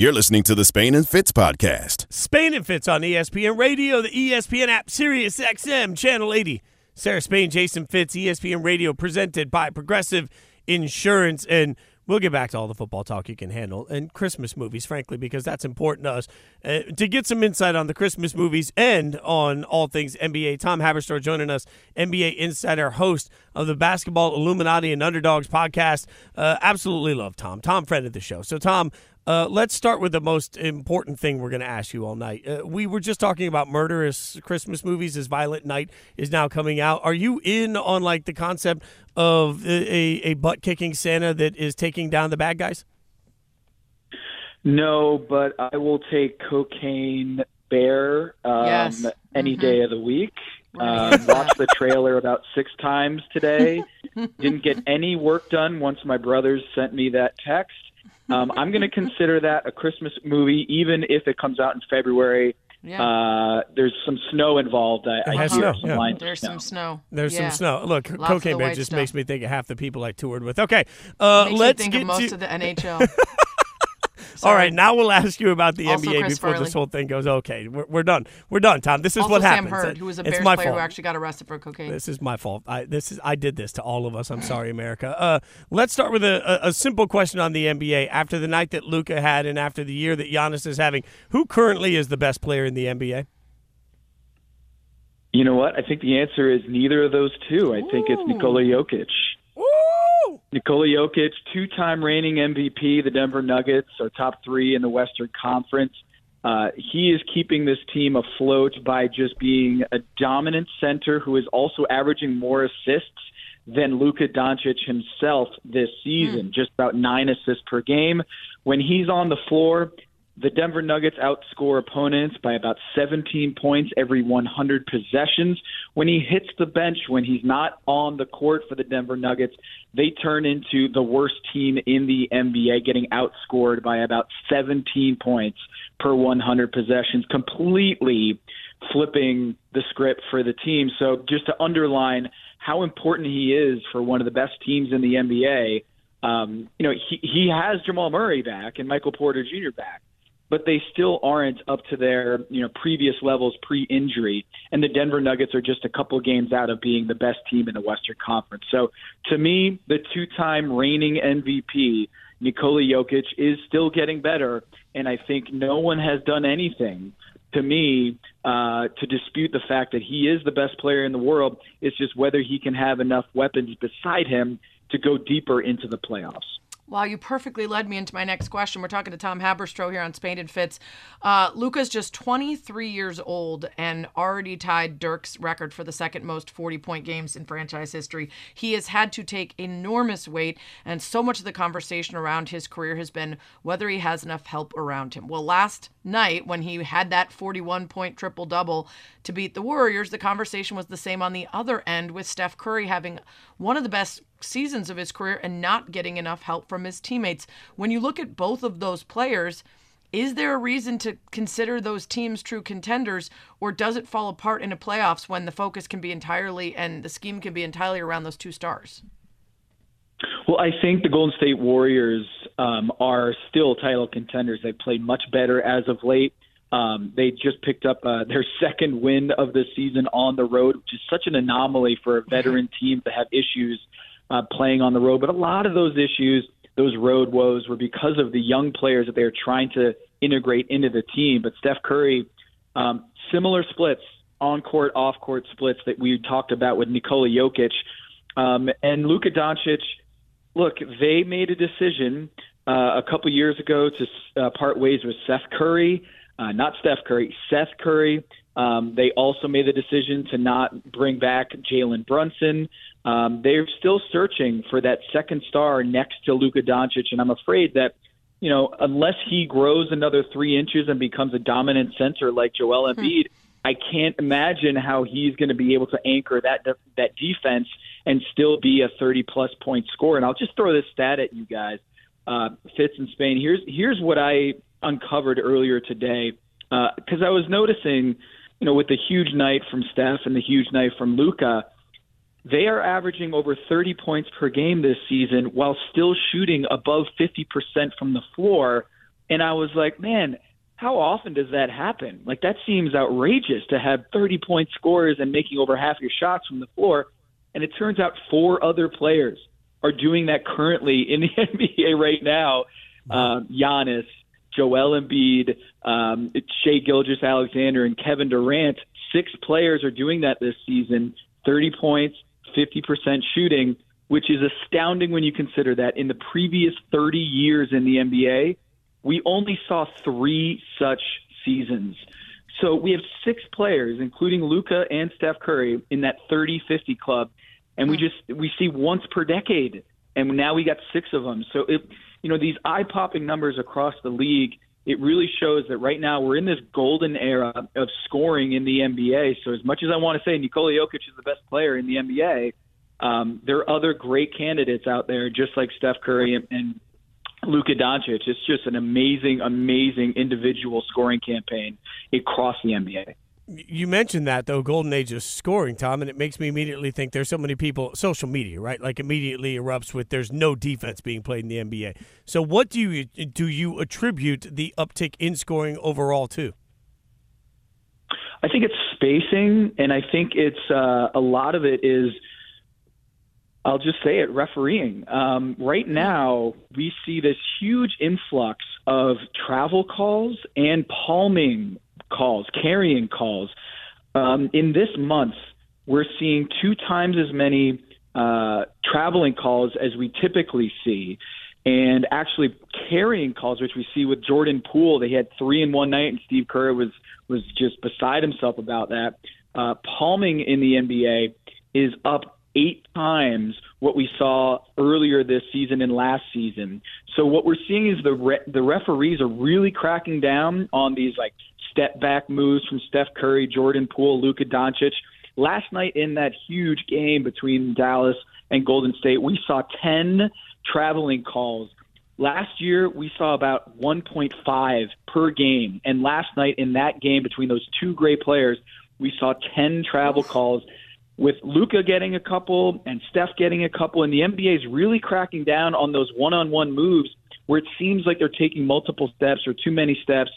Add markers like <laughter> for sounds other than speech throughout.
You're listening to the Spain and Fitz podcast. Spain and Fitz on ESPN Radio, the ESPN app, Sirius XM, Channel 80. Sarah Spain, Jason Fitz, ESPN Radio, presented by Progressive Insurance. And we'll get back to all the football talk you can handle and Christmas movies, frankly, because that's important to us. Uh, to get some insight on the Christmas movies and on all things NBA, Tom Haberstroh joining us, NBA insider, host of the Basketball Illuminati and Underdogs podcast. Uh, absolutely love Tom. Tom, friend of the show. So, Tom, uh, let's start with the most important thing we're going to ask you all night. Uh, we were just talking about murderous Christmas movies as Violent Night is now coming out. Are you in on like the concept of a, a, a butt kicking Santa that is taking down the bad guys? No, but I will take Cocaine Bear um, Yes. any Mhm. day of the week. Um, <laughs> watched the trailer about six times today. <laughs> Didn't get any work done once my brothers sent me that text. Um, I'm going to consider that a Christmas movie, even if it comes out in February. Yeah. Uh, there's some snow involved. I, I has snow, some yeah. lines There's snow. some snow. There's Yeah. some snow. Look, Lots Cocaine the Bear just stuff. makes me think of half the people I toured with. Okay, uh, let's you think get of most to. of the <laughs> NHL. All Sorry. right, now we'll ask you about the Also NBA Chris before Farley. this whole thing goes. Okay, we're, we're done. We're done, Tom. This is also what Sam happens. Hurd, who was a it's Bears player fault. who actually got arrested for cocaine. This is my fault. I this is I did this to all of us. I'm sorry, America. Uh, let's start with a, a, a simple question on the NBA. After the night that Luka had, and after the year that Giannis is having, who currently is the best player in the NBA? You know what? I think the answer is neither of those two. I think it's Nikola Jokic. Woo! Nikola Jokic, two-time reigning MVP. The Denver Nuggets are top three in the Western Conference. Uh, he is keeping this team afloat by just being a dominant center who is also averaging more assists than Luka Doncic himself this season, just about nine assists per game. When he's on the floor, the Denver Nuggets outscore opponents by about 17 points every 100 possessions. When he hits the bench, when he's not on the court for the Denver Nuggets, they turn into the worst team in the NBA, getting outscored by about 17 points per 100 possessions, completely flipping the script for the team. So just to underline how important he is for one of the best teams in the NBA, um, you know, he, he has Jamal Murray back and Michael Porter Jr. back but they still aren't up to their you know previous levels pre-injury and the Denver Nuggets are just a couple games out of being the best team in the Western Conference. So to me, the two-time reigning MVP Nikola Jokic is still getting better and I think no one has done anything to me uh, to dispute the fact that he is the best player in the world. It's just whether he can have enough weapons beside him to go deeper into the playoffs. Wow, you perfectly led me into my next question. We're talking to Tom Haberstroh here on Spain and Fitz. Uh, Luka's just 23 years old and already tied Dirk's record for the second most 40 point games in franchise history. He has had to take enormous weight, and so much of the conversation around his career has been whether he has enough help around him. Well, last night when he had that 41 point triple double to beat the Warriors, the conversation was the same on the other end with Steph Curry having one of the best seasons of his career and not getting enough help from his teammates. When you look at both of those players, is there a reason to consider those teams true contenders, or does it fall apart in the playoffs when the focus can be entirely and the scheme can be entirely around those two stars? Well, I think the Golden State Warriors um, are still title contenders. They've played much better as of late. Um, they just picked up uh, their <laughs> second win of the season on the road, which is such an anomaly for a veteran <laughs> team to have issues uh, playing on the road. But a lot of those issues, those road woes, were because of the young players that they were trying to integrate into the team. But Steph Curry, um, similar splits, on court, off court splits that we talked about with Nikola Jokic. Um, and Luka Doncic, look, they made a decision uh, a couple years ago to uh, part ways with Seth Curry, uh, not Steph Curry, Seth Curry. Um, they also made the decision to not bring back Jalen Brunson. Um, they're still searching for that second star next to Luka Doncic, and I'm afraid that you know unless he grows another three inches and becomes a dominant center like Joel Embiid, I can't imagine how he's going to be able to anchor that de- that defense and still be a 30 plus point scorer. And I'll just throw this stat at you guys. Uh, Fitz in Spain. Here's here's what I uncovered earlier today because I was noticing, you know, with the huge night from Steph and the huge night from Luka, they are averaging over 30 points per game this season while still shooting above 50% from the floor. And I was like, man, how often does that happen? Like that seems outrageous to have 30 point scores and making over half your shots from the floor. And it turns out four other players are doing that currently in the <laughs> NBA right now. Um, Giannis, Joel Embiid, um, Shai Gilgeous-Alexander, and Kevin Durant. Six players are doing that this season. 30 points, 50% shooting, which is astounding when you consider that in the previous 30 years in the NBA, we only saw three such seasons. So we have six players, including Luka and Steph Curry, in that 30-50 club, and we hmm. just we see once per decade, and now we got six of them. So it, you know, these eye-popping numbers across the league. It really shows that right now we're in this golden era of scoring in the NBA. So as much as I want to say Nikola Jokic is the best player in the NBA, um, there are other great candidates out there, just like Steph Curry and, and Luka Doncic. It's just an amazing, amazing individual scoring campaign across the NBA. You mentioned that though, golden age of scoring, Tom, and it makes me immediately think there's so many people, social media, right? Like immediately erupts with there's no defense being played in the NBA. So, what do you do you attribute the uptick in scoring overall to? I think it's spacing, and I think it's uh, a lot of it is I'll just say it, refereeing. Um, right now, we see this huge influx of travel calls and palming calls, carrying calls. Um, in this month, we're seeing two times as many uh, traveling calls as we typically see. And actually, carrying calls, which we see with Jordan Poole, they had three in one night, and Steve Kerr was was just beside himself about that. Uh, palming in the NBA is up eight times what we saw earlier this season and last season. So what we're seeing is the re- the referees are really cracking down on these like step back moves from Steph Curry, Jordan Poole, Luka Doncic. Last night in that huge game between Dallas and Golden State, we saw 10 traveling calls. Last year, we saw about 1.5 per game. And last night in that game between those two great players, we saw 10 travel calls with Luka getting a couple and Steph getting a couple, and the NBA is really cracking down on those one-on-one moves where it seems like they're taking multiple steps or too many steps.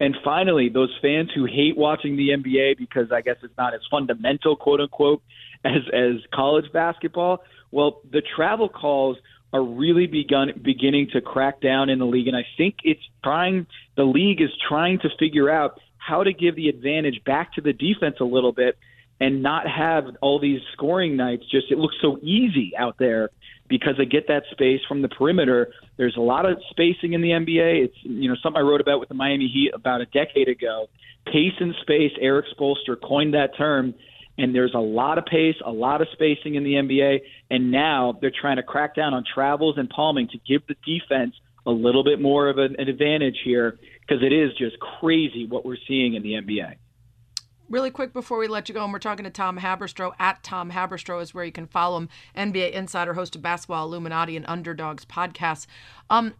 And finally, those fans who hate watching the NBA because I guess it's not as fundamental, quote unquote, as as college basketball. Well, the travel calls are really begun beginning to crack down in the league, and I think it's trying. The league is trying to figure out how to give the advantage back to the defense a little bit and not have all these scoring nights just it looks so easy out there because they get that space from the perimeter. There's a lot of spacing in the NBA. It's you know something I wrote about with the Miami Heat about a decade ago. Pace and space. Erik Spoelstra coined that term. And there's a lot of pace, a lot of spacing in the NBA, and now they're trying to crack down on travels and palming to give the defense a little bit more of an, an advantage here because it is just crazy what we're seeing in the NBA. Really quick before we let you go, and we're talking to Tom Haberstroh at Tom Haberstroh is where you can follow him. NBA insider, host of Basketball Illuminati and Underdogs podcast. Um,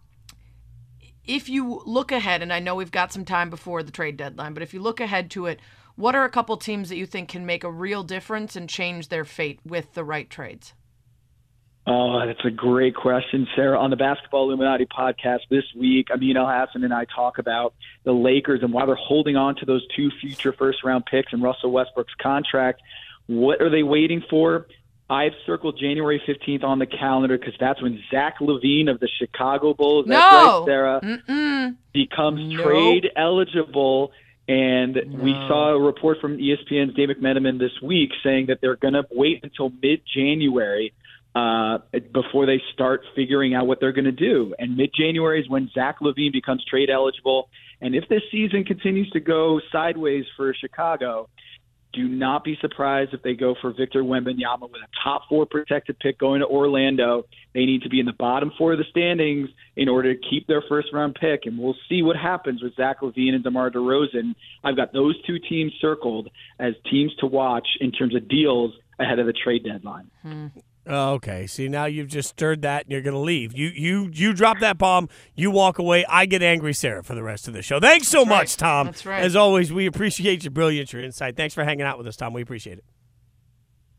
if you look ahead, and I know we've got some time before the trade deadline, but if you look ahead to it, what are a couple teams that you think can make a real difference and change their fate with the right trades? Oh, that's a great question, Sarah. On the Basketball Illuminati podcast this week, Amin Elhassan and I talk about the Lakers and why they're holding on to those two future first round picks and Russell Westbrook's contract. What are they waiting for? I've circled January 15th on the calendar because that's when Zach LaVine of the Chicago Bulls, no. that's right, Sarah, Mm-mm. becomes Nope. trade eligible. And we saw a report from ESPN's Dave McMenamin this week saying that they're going to wait until mid January uh, before they start figuring out what they're going to do. And mid January is when Zach LaVine becomes trade eligible. And if this season continues to go sideways for Chicago, do not be surprised if they go for Victor Wembanyama with a top four protected pick going to Orlando. They need to be in the bottom four of the standings in order to keep their first round pick, and we'll see what happens with Zach LaVine and DeMar DeRozan. I've got those two teams circled as teams to watch in terms of deals ahead of the trade deadline. Oh, Oh, okay, see now you've just stirred that, and you're going to leave. You you you drop that bomb, you walk away. I get angry, Sarah, for the rest of the show. Thanks so That's much, right. Tom. That's right. As always, we appreciate your brilliance, your insight. Thanks for hanging out with us, Tom. We appreciate it.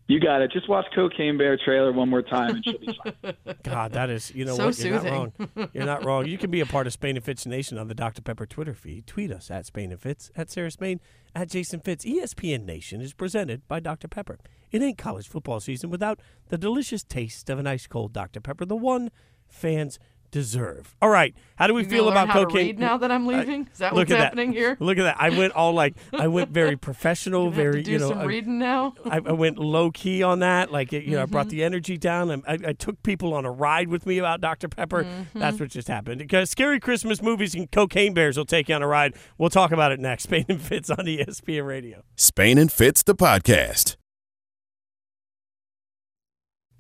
You got it. Just watch Cocaine Bear trailer one more time and she'll be fine. <laughs> God, that is, you know So what? You're not wrong. You're not wrong. You can be a part of Spain and Fitz Nation on the Dr. Pepper Twitter feed. Tweet us at Spain and Fitz, at Sarah Spain, at Jason Fitz. ESPN Nation is presented by Dr. Pepper. It ain't college football season without the delicious taste of an ice cold Dr. Pepper, the one fans deserve. All right, how do we You feel about how cocaine? to read now that I'm leaving? Is that Look what's at happening that. here? Look at that. I went all like, I went <laughs> very professional, Gonna have very, to do you know, some I- reading now. I, I went low key on that. Like, you know, I brought Mm-hmm. the energy down. and I, I took people on a ride with me about Dr. Pepper. Mm-hmm. That's what just happened. Because scary Christmas movies and cocaine bears will take you on a ride. We'll talk about it next. <laughs> Spain and Fitz on ESPN Radio. Spain and Fitz, the podcast.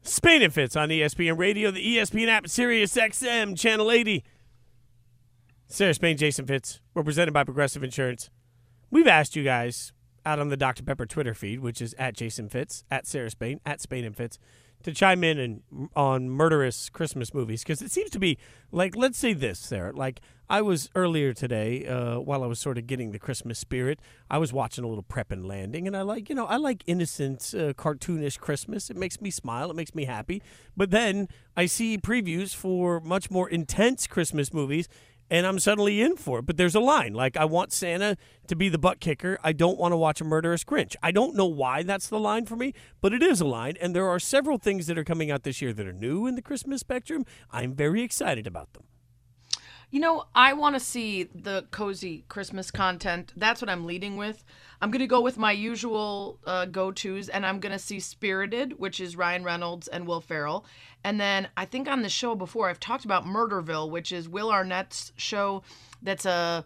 Spain and Fitz on ESPN Radio, the ESPN app, Sirius XM, Channel 80. Sarah Spain, Jason Fitz. We're presented by Progressive Insurance. We've asked you guys out on the Dr. Pepper Twitter feed, which is at Jason Fitz, at Sarah Spain, at Spain and Fitz, to chime in and on murderous Christmas movies because it seems to be like let's say this, Sarah. Like I was earlier today, uh, while I was sort of getting the Christmas spirit, I was watching a little Prep and Landing, and I like you know I like innocent, uh, cartoonish Christmas. It makes me smile. It makes me happy. But then I see previews for much more intense Christmas movies and I'm suddenly in for it. But there's a line. Like, I want Santa to be the butt kicker. I don't want to watch a murderous Grinch. I don't know why that's the line for me, but it is a line. And there are several things that are coming out this year that are new in the Christmas spectrum. I'm very excited about them. You know, I want to see the cozy Christmas content. That's what I'm leading with. I'm going to go with my usual uh, go tos, and I'm going to see Spirited, which is Ryan Reynolds and Will Ferrell. And then I think on the show before, I've talked about Murderville, which is Will Arnett's show that's a,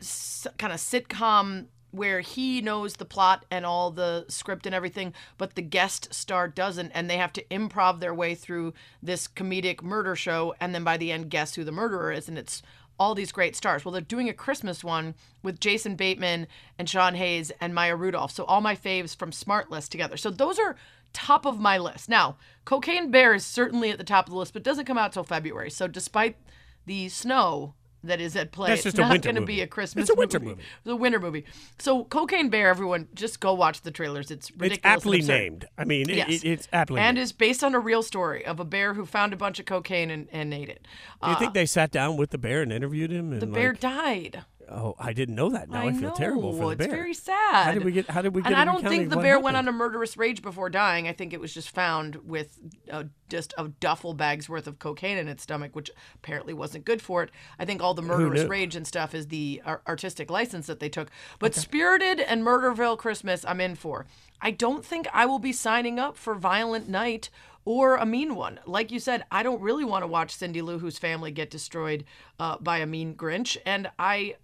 s- kind of sitcom where he knows the plot and all the script and everything, but the guest star doesn't, and they have to improv their way through this comedic murder show, and then by the end, guess who the murderer is, and it's all these great stars. Well, they're doing a Christmas one with Jason Bateman and Sean Hayes and Maya Rudolph. So all my faves from SmartLess together. So those are top of my list. Now, Cocaine Bear is certainly at the top of the list, but doesn't come out till February. So despite the snow that is at play, That's it's not going to movie. be a Christmas. It's a winter movie. It's a winter movie. So Cocaine Bear, everyone, just go watch the trailers. It's ridiculous. It's aptly named. I mean, it, Yes. it, it's aptly And named. is based on a real story of a bear who found a bunch of cocaine and, and ate it. Do you think uh, they sat down with the bear and interviewed him? And The bear like, died. Oh, I didn't know that. Now I, feel know. terrible for the bear. it's very sad. How did we get? How did we get? And I don't think the bear went on a murderous rage before dying. I think it was just found with uh, just a duffel bag's worth of cocaine in its stomach, which apparently wasn't good for it. I think all the murderous rage and stuff is the ar- artistic license that they took. But Spirited and Murderville Christmas, I'm in for. I don't think I will be signing up for Violent Night or a mean one. Like you said, I don't really want to watch Cindy Lou Who's family get destroyed uh, by a mean Grinch, and I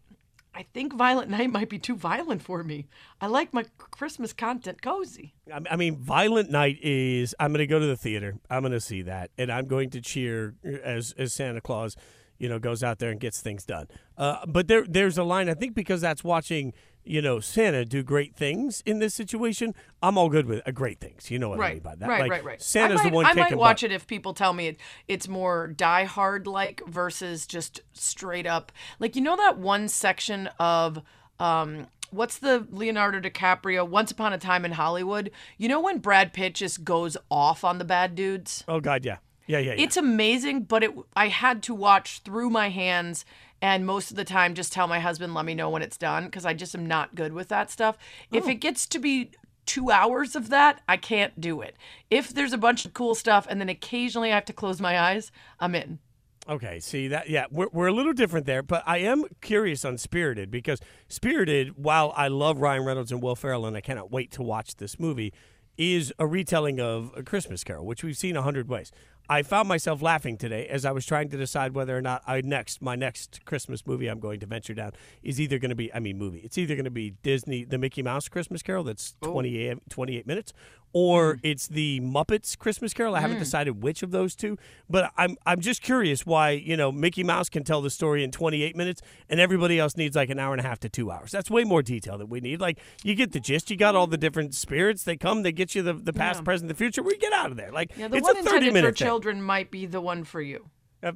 I think Violent Night might be too violent for me. I like my Christmas content cozy. I mean, Violent Night is. I'm going to go to the theater. I'm going to see that, and I'm going to cheer as as Santa Claus, you know, goes out there and gets things done. Uh, but there there's a line. I think because that's watching, you know, Santa do great things in this situation. I'm all good with uh, great things. You know what I mean by that? right, Like, right, right. Santa's might, the one I might watch butt. it if people tell me it, it's more Die Hard like versus just straight up. Like you know that one section of um, what's the Leonardo DiCaprio Once Upon a Time in Hollywood? You know when Brad Pitt just goes off on the bad dudes? Oh God, yeah, yeah, yeah. yeah. It's amazing, but it I had to watch through my hands and most of the time just tell my husband let me know when it's done because I just am not good with that stuff. Oh. If it gets to be 2 hours of that, I can't do it. If there's a bunch of cool stuff and then occasionally I have to close my eyes, I'm in. Okay, see that? Yeah, we're, we're a little different there, but I am curious on Spirited because Spirited, while I love Ryan Reynolds and Will Ferrell, and I cannot wait to watch this movie, is a retelling of A Christmas Carol, which we've seen a hundred ways. I found myself laughing today as I was trying to decide whether or not I next my next Christmas movie I'm going to venture down is either going to be I mean movie it's either going to be Disney the Mickey Mouse Christmas Carol that's 28, 28 minutes or mm. it's the Muppets Christmas Carol. I haven't mm. decided which of those two but I'm I'm just curious why you know Mickey Mouse can tell the story in 28 minutes and everybody else needs like an hour and a half to 2 hours. That's way more detail than we need. Like you get the gist you got all the different spirits they come they get you the, the past present the future. We get out of there. Like Yeah, the it's one a 30 intended for thing. children might be the one for you. <laughs>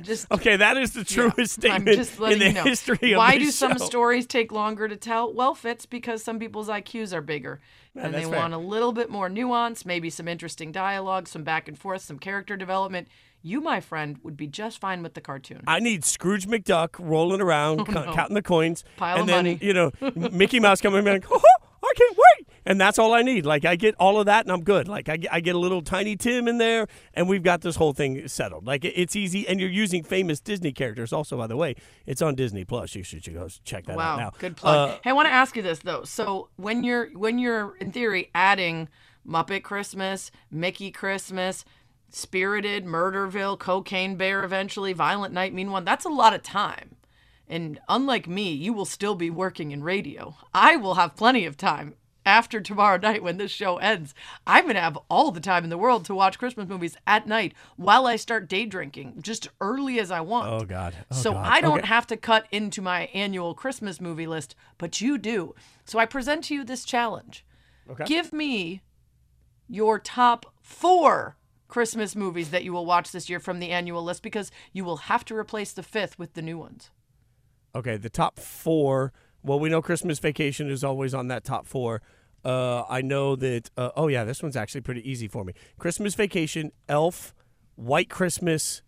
Just Okay, that is the truest I'm statement in the you know. history of Why do some show. stories take longer to tell? Well, Fitz, because some people's IQs are bigger. and they fair. want a little bit more nuance, maybe some interesting dialogue, some back and forth, some character development. You, my friend, would be just fine with the cartoon. I need Scrooge McDuck rolling around, <laughs> oh, co- no. counting the coins, Pile and of then money. you know Mickey Mouse coming in like, oh, <laughs> I can't wait, and that's all I need. Like I get all of that, and I'm good. Like I get, I get a little Tiny Tim in there, and we've got this whole thing settled. Like it- it's easy, and you're using famous Disney characters. Also, by the way, it's on Disney Plus. You should go check that Wow, out now. good plug. Uh, hey, I want to ask you this though. So when you're when you're in theory adding Muppet Christmas, Mickey Christmas, Spirited, Murderville, Cocaine Bear, eventually Violent Night, Mean One, that's a lot of time. And unlike me, you will still be working in radio. I will have plenty of time after tomorrow <laughs> night when this show ends. I'm going to have all the time in the world to watch Christmas movies at night while I start day drinking, just early as I want. oh God. Oh, So God. I don't Okay. have to cut into my annual Christmas movie list, but you do. So I present to you this challenge. Okay. Give me your top four Christmas movies that you will watch this year from the annual list because you will have to replace the fifth with the new ones. Okay, the top four. Well, we know Christmas Vacation is always on that top four. Uh, I know that. Uh, oh yeah, this one's actually pretty easy for me. Christmas Vacation, Elf, White Christmas,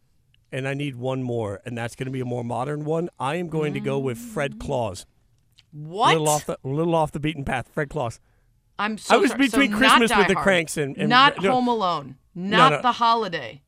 and I need one more, and that's going to be a more modern one. I am going to go with Fred Claus. What? Little off the little off the beaten path. Fred Claus. I'm so I was sorry. between so Christmas with the Hard, Cranks and- and- not no. Home Alone, not no. The Holiday,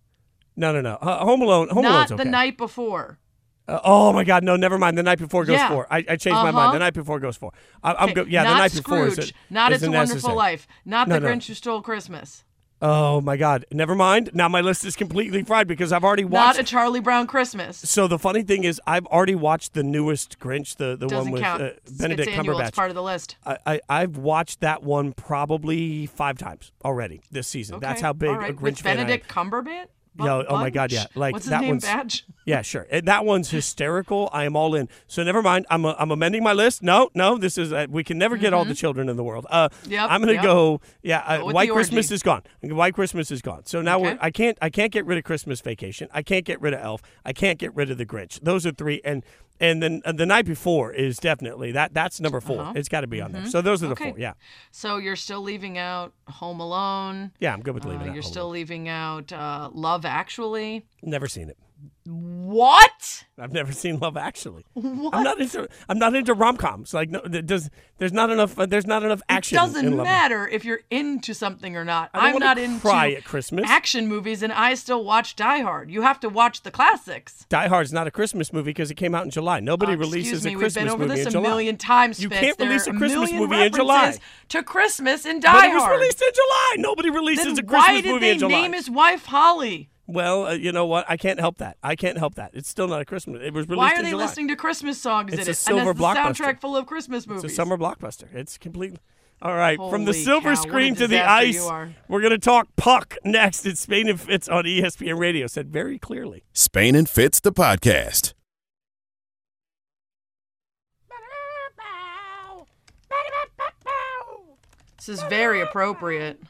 No, no, no. Uh, Home Alone. Home not Alone's The. Night Before. Uh, oh my God, no, never mind. The night before goes Yeah. four. I, I changed my Uh-huh. mind. The night before goes four. I, I'm Okay, go- yeah, not the night Scrooge, before is a, not is It's a necessary. Wonderful Life, not No, The no. Grinch Who Stole Christmas, Oh my God! Never mind. Now my list is completely fried because I've already watched. not. A Charlie Brown Christmas. so the funny thing is, I've already watched the newest Grinch, the the Doesn't one with uh, Benedict it's annual. Cumberbatch. It's part of the list. I, I I've watched that one probably five times already this season. That's how big right. a Grinch With fan am. Benedict Cumberbatch. Bu- Yeah, oh my God, yeah. Like, what's that name? one's- Badge. <laughs> Yeah, sure. And that one's hysterical. I am all in. So never mind. I'm i I'm amending my list. No, no. This is uh, we can never get all the children in the world. Uh, Mm-hmm. Yep, I'm gonna yep. go. Yeah, uh, Go White Christmas is gone. White Christmas is gone. So now we're. Okay. I can't. I can't get rid of Christmas Vacation. I can't get rid of Elf. I can't get rid of the Grinch. Those are three. And and then uh, the night before is definitely that. That's number 4 It's got to be on there. So those are the Uh-huh. Mm-hmm. Okay. four. Yeah. So you're still leaving out Home Alone. Yeah, I'm good with Uh, leaving you're that. still leaving out uh, Love Actually. Never seen it. What? I've never seen Love Actually. I'm not into. I'm not into rom coms. Like no, does. There's not enough. Uh, there's not enough action. It doesn't in matter if you're into something or not. I wanna not into cry at Christmas. action movies, and I still watch Die Hard. You have to watch the classics. Die Hard's not a Christmas movie because it came out in July. Nobody Uh, releases me, a we've Christmas been over movie this a July. million times. You can't There release a Christmas million movie in July. To Christmas in Die But it was released in July. Nobody releases then a Christmas movie. in July. why did they name his wife Holly? Well, uh, you know what? I can't help that. I can't help that. It's still not a Christmas. It was released Why are they July. listening to Christmas songs It's in a it? silver and that's the blockbuster. soundtrack full of Christmas movies. It's a summer blockbuster. It's completely. All right, from the silver cow, screen to the ice, we're going to talk puck next. It's Spain and Fitz on ESPN Radio. Said very clearly. Spain and Fitz, the podcast. This is very appropriate.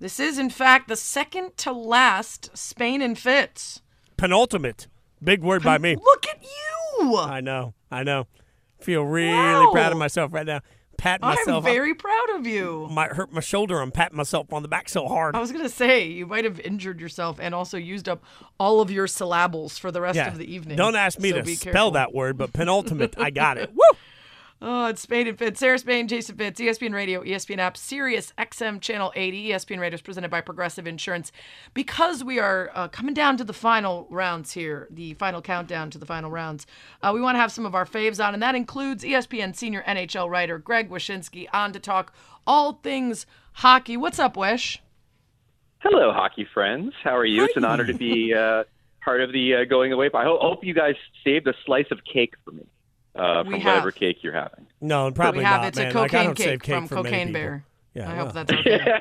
This is, in fact, the second to last Spain and Fitz. Penultimate. Big word by me. Look at you! I know. I know. Feel really Wow. proud of myself right now. I'm myself very proud of you. Might hurt my shoulder. I'm patting myself on the back so hard. I was gonna say you might have injured yourself and also used up all of your syllables for the rest yeah. of the evening. Don't ask me So to spell careful. that word, but penultimate, I got it. <laughs> Woo! Oh, it's Spain and Fitz. Sarah Spain, Jason Fitz, ESPN Radio, ESPN App, Sirius XM Channel 80. ESPN Radio is presented by Progressive Insurance. Because we are uh, coming down to the final rounds here, the final countdown to the final rounds, uh, we want to have some of our faves on, and that includes ESPN senior NHL writer Greg Wyshynski on to talk all things hockey. What's up, Wish? Hello, hockey friends. How are you? It's an honor to be uh, part of the uh, going away. I hope you guys saved a slice of cake for me uh, from have. whatever cake you're having. No, probably we have not, it's man. a Like, I cocaine don't save cake, cake from Cocaine. Bear. Yeah, I well. hope that's okay.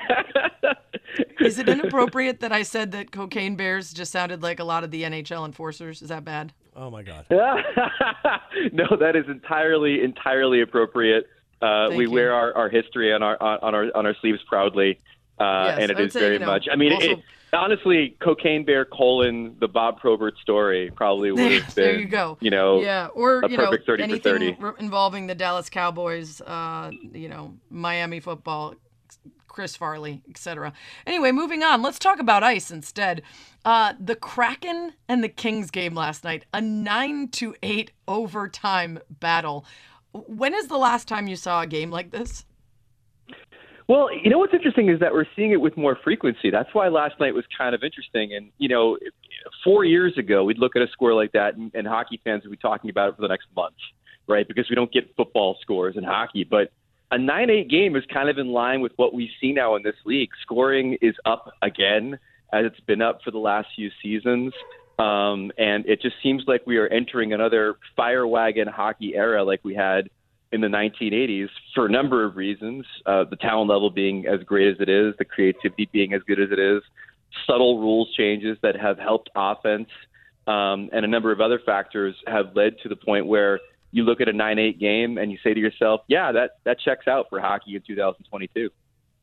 <laughs> Is it inappropriate that I said that cocaine bears just sounded like a lot of the NHL enforcers? Is that bad? Oh my God. <laughs> no, that is entirely entirely appropriate. Uh, we you. wear our, our history on our on our on our sleeves proudly, uh, Yes, and it I would is say, very you know, much. I mean, also it, honestly, Cocaine Bear colon the Bob Probert story probably would have been. there you go. You know, yeah, or a you know, perfect 30 for anything 30. r- involving the Dallas Cowboys, uh, you know, Miami football, Chris Farley, etc. Anyway, moving on. Let's talk about ice instead. Uh, the Kraken and the Kings game last night, a nine to eight overtime battle. When is the last time you saw a game like this? Well, you know what's interesting is that we're seeing it with more frequency. That's why last night was kind of interesting. And you know, four years ago, we'd look at a score like that, and, and hockey fans would be talking about it for the next month, right? Because we don't get football scores in hockey. But a nine-eight game is kind of in line with what we see now in this league. Scoring is up again, as it's been up for the last few seasons. Um, and it just seems like we are entering another fire wagon hockey era like we had in the 1980s for a number of reasons. Uh, the talent level being as great as it is, the creativity being as good as it is, subtle rules changes that have helped offense, um, and a number of other factors have led to the point where you look at a 9-8 game and you say to yourself, "Yeah, that that checks out for hockey in 2022."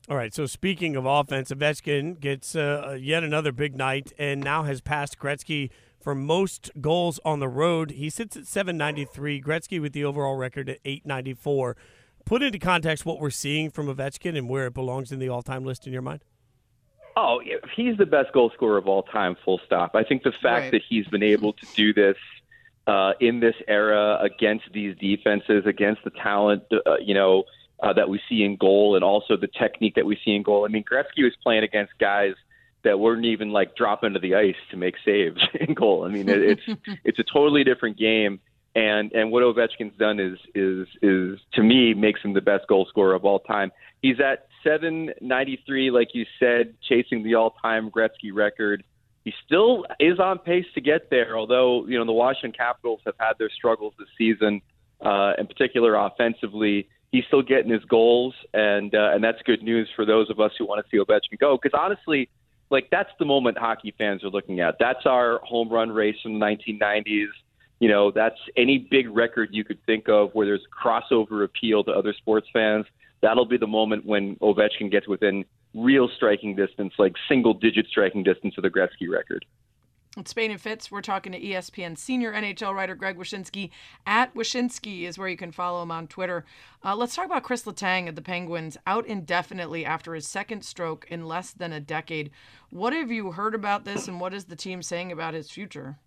All right. So speaking of offense, Ovechkin gets uh, yet another big night and now has passed Gretzky for most goals on the road. He sits at 793. Gretzky with the overall record at 894. Put into context what we're seeing from Ovechkin and where it belongs in the all-time list in your mind. Oh, he's the best goal scorer of all time, full stop. I think the fact Right. that he's been able to do this uh, in this era against these defenses, against the talent, uh, you know, uh, that we see in goal, and also the technique that we see in goal. I mean, Gretzky was playing against guys that weren't even like dropping to the ice to make saves <laughs> in goal. I mean, it, it's <laughs> it's a totally different game. And and what Ovechkin's done is is is to me makes him the best goal scorer of all time. He's at 793, like you said, chasing the all-time Gretzky record. He still is on pace to get there, although you know the Washington Capitals have had their struggles this season, uh, in particular offensively. He's still getting his goals, and uh, and that's good news for those of us who want to see Ovechkin go. Because honestly, like that's the moment hockey fans are looking at. That's our home run race from the 1990s. You know, that's any big record you could think of where there's crossover appeal to other sports fans. That'll be the moment when Ovechkin gets within real striking distance, like single digit striking distance of the Gretzky record. It's Spain and Fitz. We're talking to ESPN senior NHL writer Greg Wyshynski. At Wyshynski is where you can follow him on Twitter. Uh, let's talk about Chris Letang at the Penguins, out indefinitely after his second stroke in less than a decade. What have you heard about this, and what is the team saying about his future?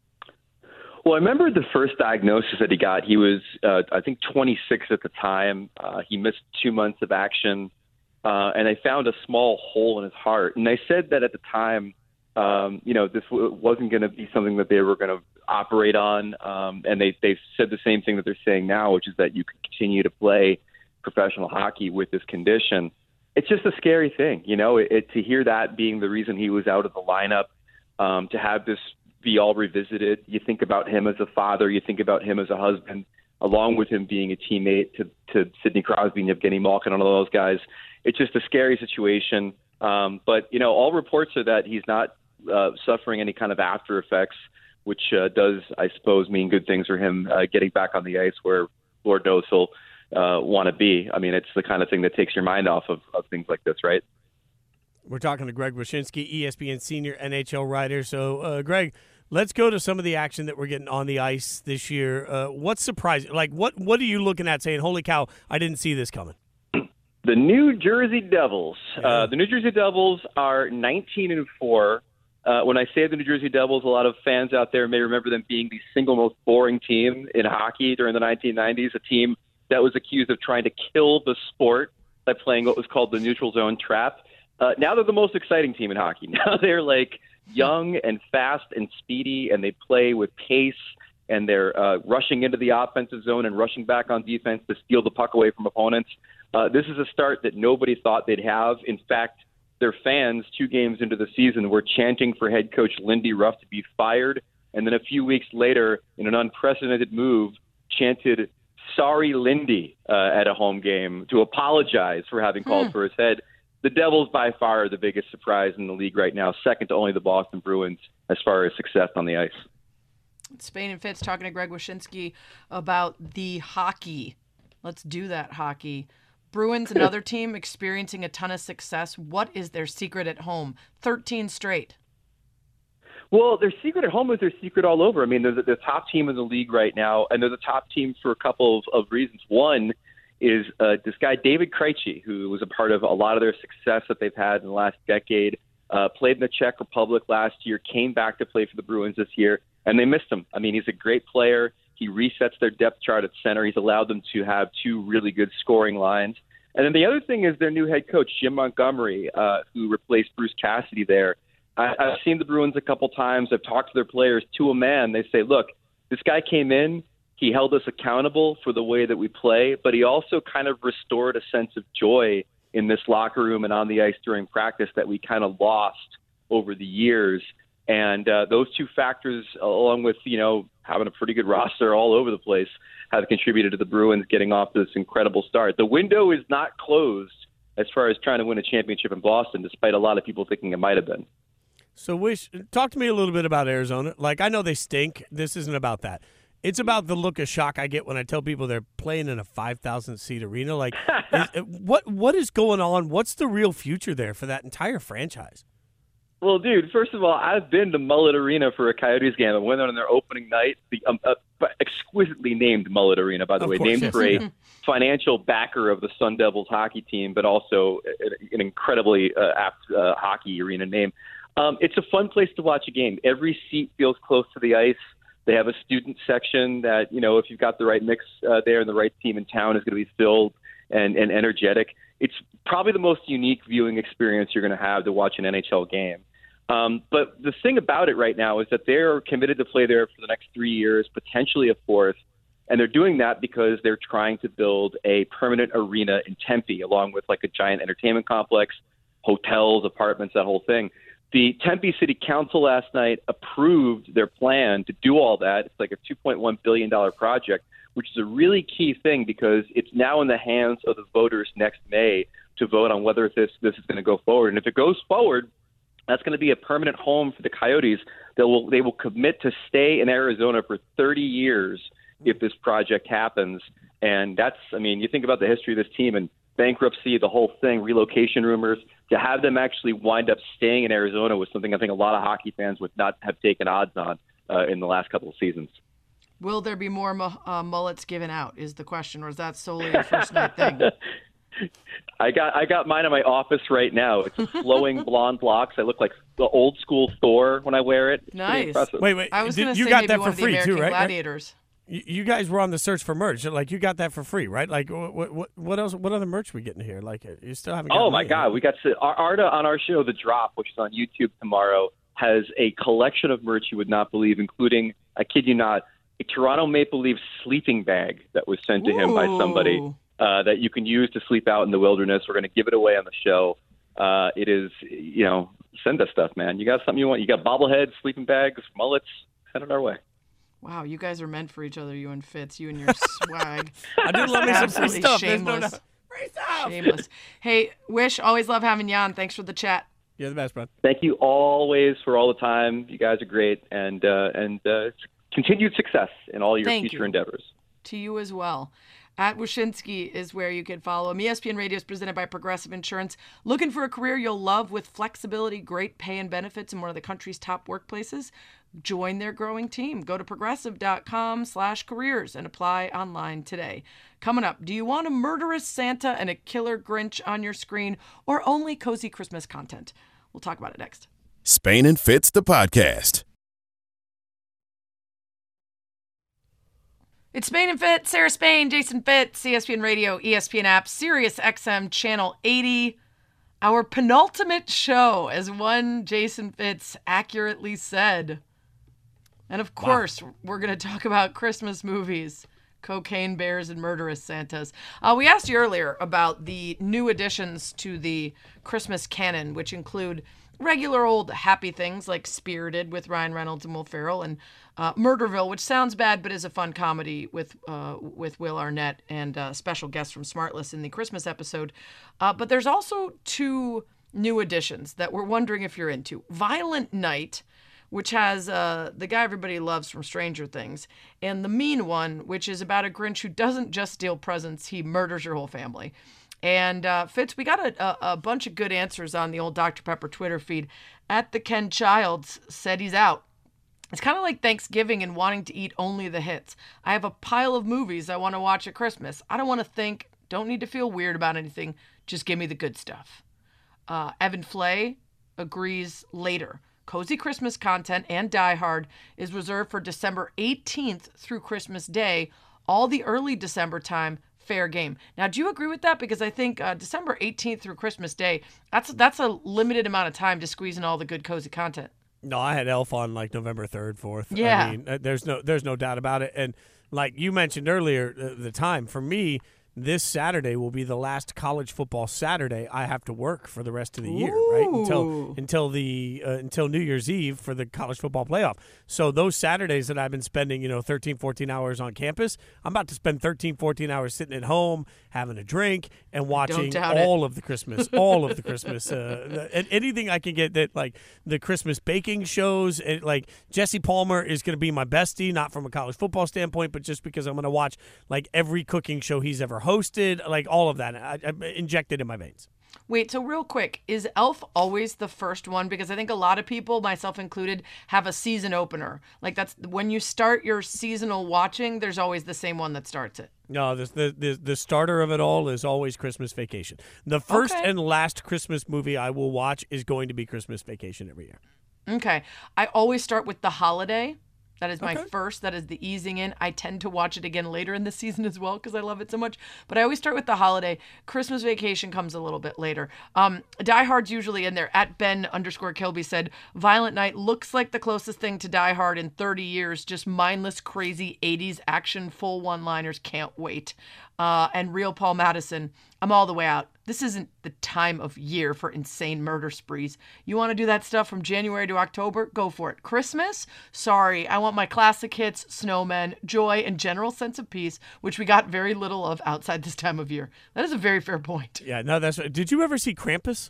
Well, I remember the first diagnosis that he got. He was, uh, I think, 26 at the time. Uh, he missed two months of action, uh, and they found a small hole in his heart. And they said that at the time, um, you know, this w- wasn't going to be something that they were going to operate on. Um, and they they said the same thing that they're saying now, which is that you can continue to play professional hockey with this condition. It's just a scary thing, you know. It, it, to hear that being the reason he was out of the lineup, um, to have this be all revisited. You think about him as a father, you think about him as a husband, along with him being a teammate to, to Sidney Crosby and Evgeny Malkin and all those guys. It's just a scary situation. Um, but, you know, all reports are that he's not uh, suffering any kind of after effects, which uh, does, I suppose, mean good things for him uh, getting back on the ice where Lord knows he'll uh, want to be. I mean, it's the kind of thing that takes your mind off of, of things like this, right? We're talking to Greg Wyshynski, E ESPN senior NHL writer. So, uh, Greg, let's go to some of the action that we're getting on the ice this year. Uh, what's surprising? Like, what what are you looking at saying, holy cow, I didn't see this coming? The New Jersey Devils. Uh, the New Jersey Devils are 19 and four. Uh, when I say the New Jersey Devils, a lot of fans out there may remember them being the single most boring team in hockey during the 1990s. A team that was accused of trying to kill the sport by playing what was called the neutral zone trap. Uh, now they're the most exciting team in hockey. <laughs> Now they're like young and fast and speedy, and they play with pace. And they're uh, rushing into the offensive zone and rushing back on defense to steal the puck away from opponents. Uh, this is a start that nobody thought they'd have. In fact, their fans, two games into the season, were chanting for head coach Lindy Ruff to be fired. And then a few weeks later, in an unprecedented move, chanted "Sorry, Lindy" uh, at a home game to apologize for having called for his head. The Devils, by far, are the biggest surprise in the league right now, second to only the Boston Bruins as far as success on the ice. Spain and Fitz talking to Greg Wyshynski about the hockey. Let's do that hockey. Bruins, <laughs> another team experiencing a ton of success. What is their secret at home? 13 straight. Well, their secret at home is their secret all over. I mean, they're the, the top team in the league right now, and they're the top team for a couple of, of reasons. One is uh, this guy David Krejci, who was a part of a lot of their success that they've had in the last decade. Uh, played in the Czech Republic last year, came back to play for the Bruins this year, and they missed him. I mean, he's a great player. He resets their depth chart at center. He's allowed them to have two really good scoring lines. And then the other thing is their new head coach, Jim Montgomery, uh, who replaced Bruce Cassidy there. I, I've seen the Bruins a couple times. I've talked to their players to a man. They say, look, this guy came in. He held us accountable for the way that we play, but he also kind of restored a sense of joy in this locker room and on the ice during practice that we kind of lost over the years. And uh, those two factors, along with you know having a pretty good roster all over the place, have contributed to the Bruins getting off this incredible start. The window is not closed as far as trying to win a championship in Boston, despite a lot of people thinking it might have been. So, wish talk to me a little bit about Arizona. Like, I know they stink. This isn't about that. It's about the look of shock I get when I tell people they're playing in a five thousand seat arena. Like, <laughs> is, what what is going on? What's the real future there for that entire franchise? Well, dude, first of all, I've been to Mullet Arena for a Coyotes game. I went on their opening night. The um, uh, exquisitely named Mullet Arena, by the Of way, course, named yes. for a financial backer of the Sun Devils hockey team, but also an incredibly uh, apt uh, hockey arena name. Um, it's a fun place to watch a game. Every seat feels close to the ice. They have a student section that, you know, if you've got the right mix uh, there and the right team in town, is going to be filled and, and energetic. It's probably the most unique viewing experience you're going to have to watch an NHL game. Um, but the thing about it right now is that they're committed to play there for the next three years, potentially a fourth. And they're doing that because they're trying to build a permanent arena in Tempe, along with like a giant entertainment complex, hotels, apartments, that whole thing. The Tempe City Council last night approved their plan to do all that. It's like a $2.1 billion project, which is a really key thing because it's now in the hands of the voters next May to vote on whether this, this is going to go forward. And if it goes forward, that's going to be a permanent home for the Coyotes. They will they will commit to stay in Arizona for 30 years if this project happens. And that's I mean, you think about the history of this team and bankruptcy, the whole thing, relocation rumors. To have them actually wind up staying in Arizona was something I think a lot of hockey fans would not have taken odds on uh, in the last couple of seasons. Will there be more mu- uh, mullets given out? Is the question, or is that solely a first night thing? <laughs> I got I got mine in my office right now. It's <laughs> flowing blonde locks. I look like the old school Thor when I wear it. It's pretty Nice. impressive. Wait, wait. I was did- going to you say got maybe that one for of the free too, right? Right? Gladiators. You, you guys were on the search for merch. Like, you got that for free, right? Like, what what what else? What other merch we getting here? Like, uh, you still haven't. Oh my mine, God, right? we got to, Ar- Arda on our show, The Drop, which is on YouTube tomorrow, has a collection of merch you would not believe, including, I kid you not, a Toronto Maple Leaf sleeping bag that was sent to him by somebody Ooh. Uh, that you can use to sleep out in the wilderness. We're going to give it away on the show. Uh, it is, you know, send us stuff, man. You got something you want? You got bobbleheads, sleeping bags, mullets? Send it our way. Wow, you guys are meant for each other, you and Fitz, you and your swag. <laughs> I do love me some free stuff. There's no shameless. doubt. Free stuff. Shameless. Hey, Wish, always love having you on. Thanks for the chat. You're the best, bro. Thank you always for all the time. You guys are great, and uh, and uh, continued success in all your Thank future you. endeavors. to you as well. At Wyshynski is where you can follow him. ESPN Radio is presented by Progressive Insurance. Looking for a career you'll love with flexibility, great pay and benefits in one of the country's top workplaces? Join their growing team. Go to progressive.com slash careers and apply online today. Coming up, do you want a murderous Santa and a killer Grinch on your screen or only cozy Christmas content? We'll talk about it next. Spain and Fitz, the podcast. It's Spain and Fit, Sarah Spain, Jason Fit, ESPN Radio, ESPN app, Sirius XM channel 80. Our penultimate show, as one Jason Fitz accurately said. And of course, we're going to talk about Christmas movies, cocaine bears, and murderous Santas. Uh, we asked you earlier about the new additions to the Christmas canon, which include regular old happy things like Spirited with Ryan Reynolds and Will Ferrell, and uh, Murderville, which sounds bad but is a fun comedy with uh, with Will Arnett and uh, special guest from Smartless in the Christmas episode. Uh, but there's also two new additions that we're wondering if you're into: Violent Night which has uh, the guy everybody loves from Stranger Things, and the mean one, which is about a Grinch who doesn't just steal presents, he murders your whole family. And uh, Fitz, we got a, a, a bunch of good answers on the old Dr. Pepper Twitter feed At the Ken Childs said he's out. It's kind of like Thanksgiving and wanting to eat only the hits. I have a pile of movies I want to watch at Christmas. I don't want to think, don't need to feel weird about anything. Just give me the good stuff. Uh, Evan Flay agrees later. Cozy Christmas content and Die Hard is reserved for December 18th through Christmas Day. All the early December time, fair game. Now, do you agree with that? Because I think uh, December 18th through Christmas Day, that's that's a limited amount of time to squeeze in all the good cozy content. No, I had Elf on like November third, fourth. Yeah. I mean, uh, there's no there's no doubt about it. And like you mentioned earlier, uh, the time for me this Saturday will be the last college football Saturday I have to work for the rest of the year, right? Until until the uh, until New Year's Eve for the college football playoff. So those Saturdays that I've been spending, you know, 13 14 hours on campus, I'm about to spend 13 14 hours sitting at home having a drink and watching doubt it. all of the Christmas, all of the Christmas uh, and anything I can get that like the Christmas baking shows and like Jesse Palmer is going to be my bestie not from a college football standpoint but just because I'm going to watch like every cooking show he's ever hosted, like all of that I, I injected in my veins. Wait, so real quick, is Elf always the first one? Because I think a lot of people, myself included, have a season opener. Like that's when you start your seasonal watching, there's always the same one that starts it. No, the, the the the starter of it all is always Christmas Vacation. The first Okay. and last Christmas movie I will watch is going to be Christmas Vacation every year. Okay. I always start with The Holiday. That is my Okay. first. That is the easing in. I tend to watch it again later in the <laughs> season as well because I love it so much. But I always start with The Holiday. Christmas Vacation comes a little bit later. Um, Die Hard's usually in there. At Ben underscore Kilby said, Violent Night looks like the closest thing to Die Hard in 30 years. Just mindless, crazy 80s action, full one liners. Can't wait. Uh, and Real Paul Madison, I'm all the way out. This isn't the time of year for insane murder sprees. You want to do that stuff from January to October? Go for it. Christmas? Sorry, I want my classic hits, snowmen, joy, and general sense of peace, which we got very little of outside this time of year. That is a very fair point. Yeah, no, that's. Did you ever see Krampus?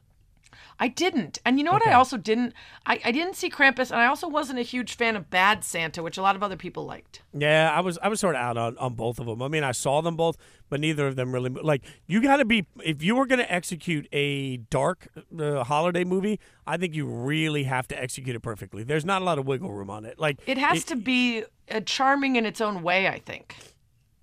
I didn't. And you know what I also didn't? I, I didn't see Krampus, and I also wasn't a huge fan of Bad Santa, which a lot of other people liked. Yeah, I was I was sort of out on, on both of them. I mean, I saw them both, but neither of them really like. You got to be if you were going to execute a dark uh, holiday movie, I think you really have to execute it perfectly. There's not a lot of wiggle room on it. Like It has to be uh, charming in its own way, I think.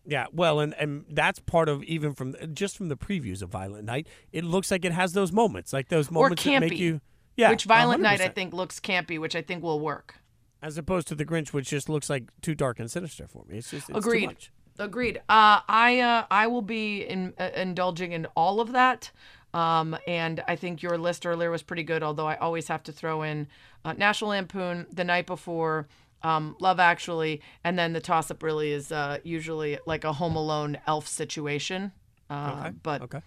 Yeah, well, and and that's part of even from just from the previews of Violent Night, it looks like it has those moments, like those moments that make you. Yeah, which Violent Night I 100%. think looks campy, which I think will work. as opposed to the Grinch, which just looks like too dark and sinister for me. It's just it's Agreed. Too much. Agreed. Uh, I uh, I will be in, uh, indulging in all of that. Um, and I think your list earlier was pretty good, although I always have to throw in uh, National Lampoon, The Night Before, um, Love Actually, and then the toss up really is uh, usually like a Home Alone elf situation. Uh, Okay. But Okay.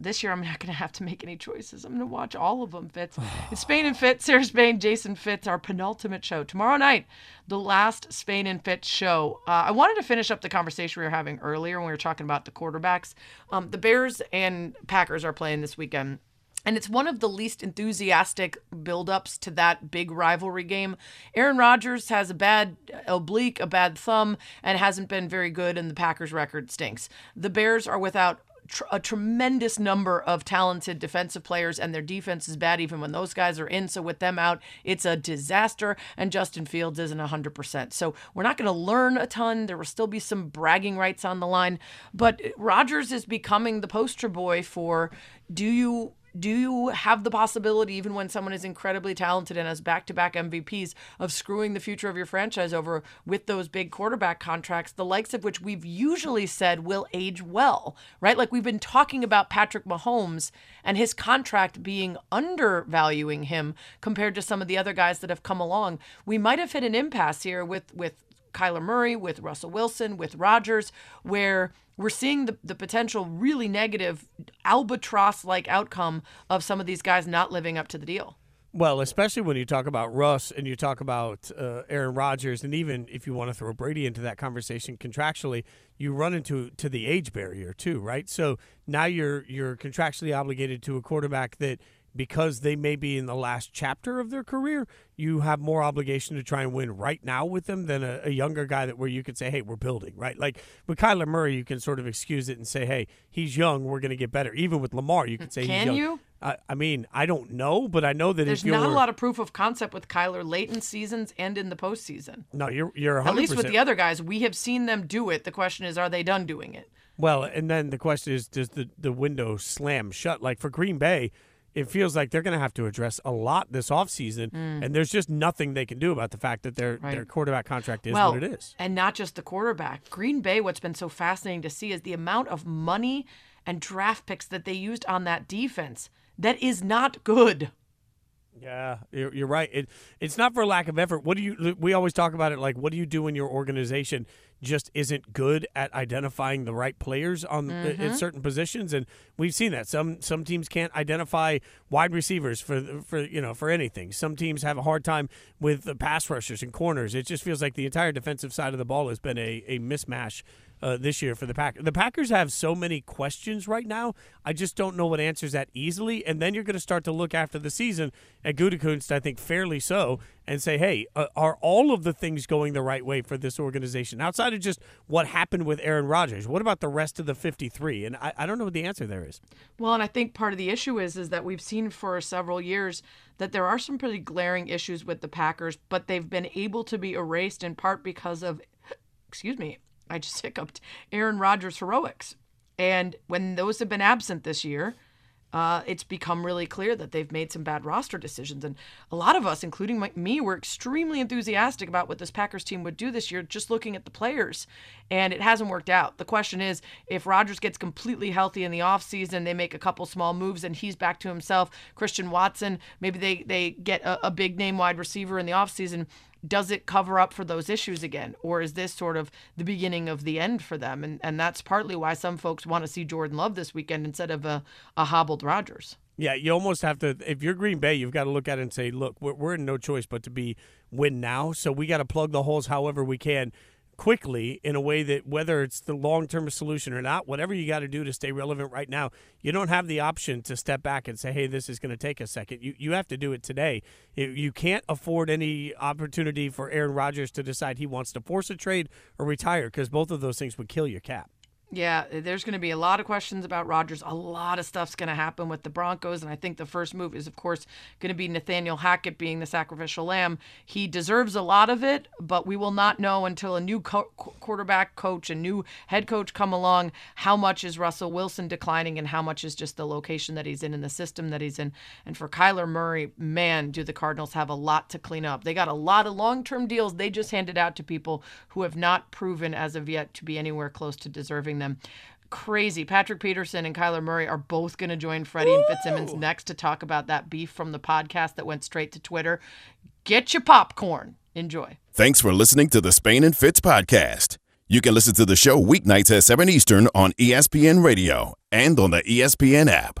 this year I'm not going to have to make any choices. I'm going to watch all of them, Fitz. <sighs> it's Spain and Fitz, Sarah Spain, Jason Fitz, our penultimate show. Tomorrow night, the last Spain and Fitz show. Uh, I wanted to finish up the conversation we were having earlier when we were talking about the quarterbacks. Um, the Bears and Packers are playing this weekend. And it's one of the least enthusiastic buildups to that big rivalry game. Aaron Rodgers has a bad oblique, a bad thumb, and hasn't been very good, and the Packers' record stinks. The Bears are without a tremendous number of talented defensive players, and their defense is bad even when those guys are in. So with them out, it's a disaster, and Justin Fields isn't 100%. So we're not going to learn a ton. There will still be some bragging rights on the line, but Rodgers is becoming the poster boy for do you do you have the possibility, even when someone is incredibly talented and has back to back MVPs, of screwing the future of your franchise over with those big quarterback contracts, the likes of which we've usually said will age well, right? Like we've been talking about Patrick Mahomes and his contract being undervaluing him compared to some of the other guys that have come along. We might have hit an impasse here with, with Kyler Murray, with Russell Wilson, with Rodgers, where we're seeing the, the potential really negative albatross like outcome of some of these guys not living up to the deal. Well, especially when you talk about Russ and you talk about uh, Aaron Rodgers, and even if you want to throw Brady into that conversation contractually, you run into to the age barrier too, right? So now you're you're contractually obligated to a quarterback that because they may be in the last chapter of their career, you have more obligation to try and win right now with them than a, a, younger guy that where you could say, "Hey, we're building." Right? Like with Kyler Murray, you can sort of excuse it and say, "Hey, he's young. We're going to get better." Even with Lamar, you could say, "Can you?" I, I, mean, I don't know, but I know that there's not a lot of proof of concept with Kyler late in seasons and in the postseason. No, you're you're 100%. at least with the other guys, we have seen them do it. The question is, are they done doing it? Well, and then the question is, does the the window slam shut? Like for Green Bay, it feels like they're going to have to address a lot this offseason, mm. and there's just nothing they can do about the fact that their right. their quarterback contract is well, what it is. And not just the quarterback. Green Bay, what's been so fascinating to see is the amount of money and draft picks that they used on that defense. That is not good. Yeah, you're, you're right. It it's not for lack of effort. What do you? We always talk about it like, what do you do in your organization just isn't good at identifying the right players on mm-hmm. in certain positions, and we've seen that some some teams can't identify wide receivers for for you know for anything. Some teams have a hard time with the pass rushers and corners. It just feels like the entire defensive side of the ball has been a a mismatch uh, this year for the Packers. The Packers have so many questions right now. I just don't know what answers that easily. And then you're going to start to look after the season at Gutekunst, I think fairly so, and say, hey, uh, are all of the things going the right way for this organization outside of just what happened with Aaron Rodgers? What about the rest of the 53? And I, I don't know what the answer there is. Well, and I think part of the issue is is that we've seen for several years that there are some pretty glaring issues with the Packers, but they've been able to be erased in part because of excuse me, I just <laughs> hiccuped, Aaron Rodgers heroics. And when those have been absent this year, uh, it's become really clear that they've made some bad roster decisions. And a lot of us, including my, me, were extremely enthusiastic about what this Packers team would do this year, just looking at the players. And it hasn't worked out. The question is if Rodgers gets completely healthy in the offseason, they make a couple small moves and he's back to himself. Christian Watson, maybe they, they get a, a big name wide receiver in the offseason does it cover up for those issues again? Or is this sort of the beginning of the end for them? And and that's partly why some folks want to see Jordan Love this weekend instead of a, a hobbled Rodgers. Yeah, you almost have to if you're Green Bay, you've got to look at it and say, look, we're, we're in no choice but to be win now, so we got to plug the holes however we can quickly in a way that whether it's the long-term solution or not whatever you got to do to stay relevant right now you don't have the option to step back and say hey this is going to take a second. You, you have to do it today. You can't afford any opportunity for aaron rodgers to decide he wants to force a trade or retire because both of those things would kill your cap yeah, uh, there's going to be a lot of questions about Rodgers. A lot of stuff's going to happen with the Broncos. And I think the first move is, of course, going to be Nathaniel Hackett being the sacrificial lamb. He deserves a lot of it, but we will not know until a new co- quarterback coach, a new head coach come along, how much is Russell Wilson declining and how much is just the location that he's in and the system that he's in. And for Kyler Murray, man, do the Cardinals have a lot to clean up. They got a lot of long term deals they just handed out to people who have not proven as of yet to be anywhere close to deserving them. Crazy. Patrick Peterson and Kyler Murray are both going to join Freddie and Fitzsimmons next to talk about that beef from the podcast that went straight to Twitter. Get your popcorn. Enjoy. Thanks for listening to the Spain and Fitz podcast. You can listen to the show weeknights at 7 Eastern on ESPN Radio and on the ESPN app.